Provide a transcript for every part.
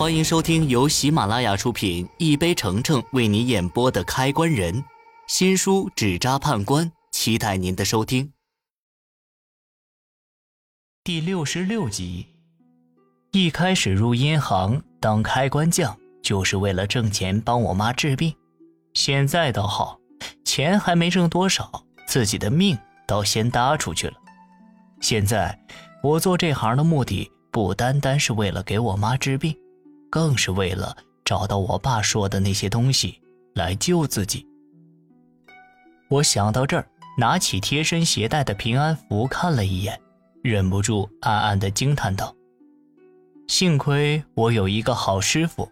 欢迎收听由喜马拉雅出品、一杯橙橙为你演播的《开关人》新书《纸扎判官》，期待您的收听。第六十六集，一开始入银行当开关匠，就是为了挣钱帮我妈治病。现在倒好，钱还没挣多少，自己的命倒先搭出去了。现在我做这行的目的，不单单是为了给我妈治病。更是为了找到我爸说的那些东西来救自己。我想到这儿，拿起贴身携带的平安符看了一眼，忍不住暗暗的惊叹道：“幸亏我有一个好师傅，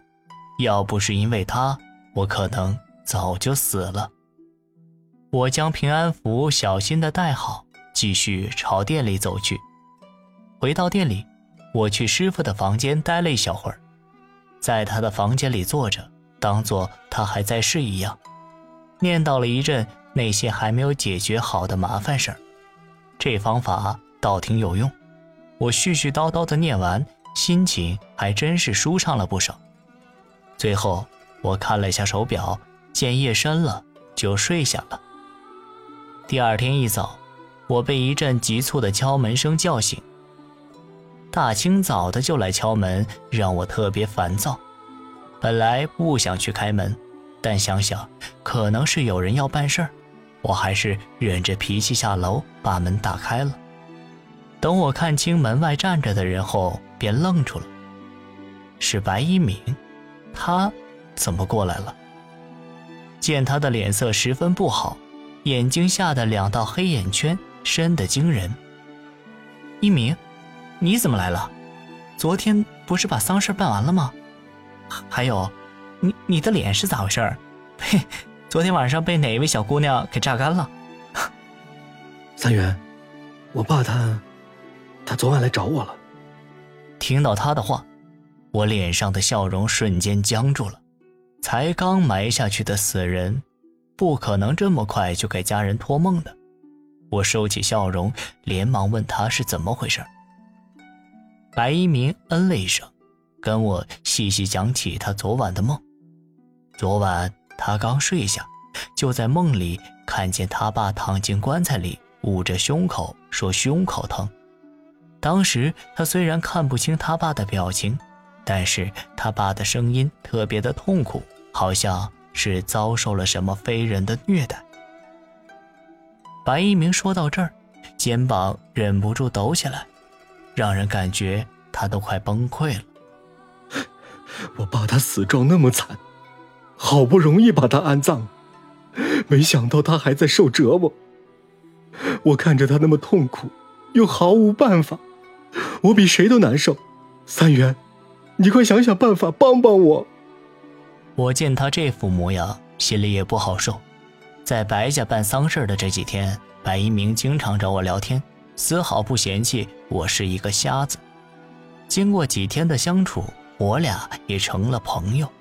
要不是因为他，我可能早就死了。”我将平安符小心的带好，继续朝店里走去。回到店里，我去师傅的房间待了一小会儿。在他的房间里坐着，当做他还在世一样，念叨了一阵那些还没有解决好的麻烦事儿。这方法倒挺有用。我絮絮叨叨的念完，心情还真是舒畅了不少。最后，我看了一下手表，见夜深了，就睡下了。第二天一早，我被一阵急促的敲门声叫醒。大清早的就来敲门，让我特别烦躁。本来不想去开门，但想想可能是有人要办事儿，我还是忍着脾气下楼把门打开了。等我看清门外站着的人后，便愣住了。是白一鸣，他怎么过来了？见他的脸色十分不好，眼睛下的两道黑眼圈深得惊人。一鸣。你怎么来了？昨天不是把丧事办完了吗？还有，你你的脸是咋回事？嘿，昨天晚上被哪位小姑娘给榨干了？三元，我爸他，他昨晚来找我了。听到他的话，我脸上的笑容瞬间僵住了。才刚埋下去的死人，不可能这么快就给家人托梦的。我收起笑容，连忙问他是怎么回事。白一鸣嗯了一声，跟我细细讲起他昨晚的梦。昨晚他刚睡下，就在梦里看见他爸躺进棺材里，捂着胸口说胸口疼。当时他虽然看不清他爸的表情，但是他爸的声音特别的痛苦，好像是遭受了什么非人的虐待。白一鸣说到这儿，肩膀忍不住抖起来。让人感觉他都快崩溃了。我爸他死状那么惨，好不容易把他安葬，没想到他还在受折磨。我看着他那么痛苦，又毫无办法，我比谁都难受。三元，你快想想办法帮帮我。我见他这副模样，心里也不好受。在白家办丧事的这几天，白一鸣经常找我聊天。丝毫不嫌弃我是一个瞎子。经过几天的相处，我俩也成了朋友。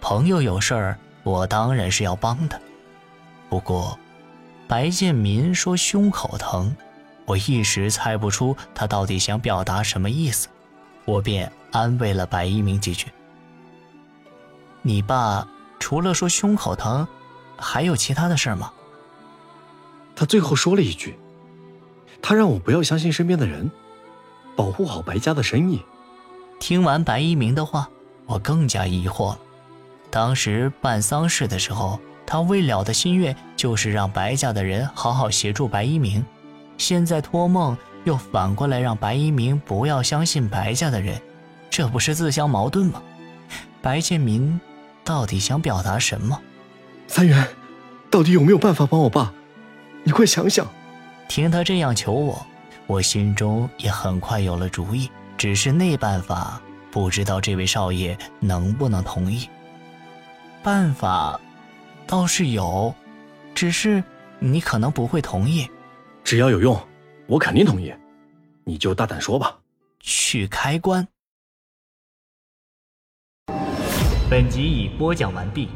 朋友有事儿，我当然是要帮的。不过，白建民说胸口疼，我一时猜不出他到底想表达什么意思，我便安慰了白一鸣几句。你爸除了说胸口疼，还有其他的事吗？他最后说了一句。他让我不要相信身边的人，保护好白家的生意。听完白一鸣的话，我更加疑惑了。当时办丧事的时候，他未了的心愿就是让白家的人好好协助白一鸣。现在托梦又反过来让白一鸣不要相信白家的人，这不是自相矛盾吗？白建民到底想表达什么？三元，到底有没有办法帮我爸？你快想想。听他这样求我，我心中也很快有了主意。只是那办法，不知道这位少爷能不能同意。办法倒是有，只是你可能不会同意。只要有用，我肯定同意。你就大胆说吧。去开关。本集已播讲完毕。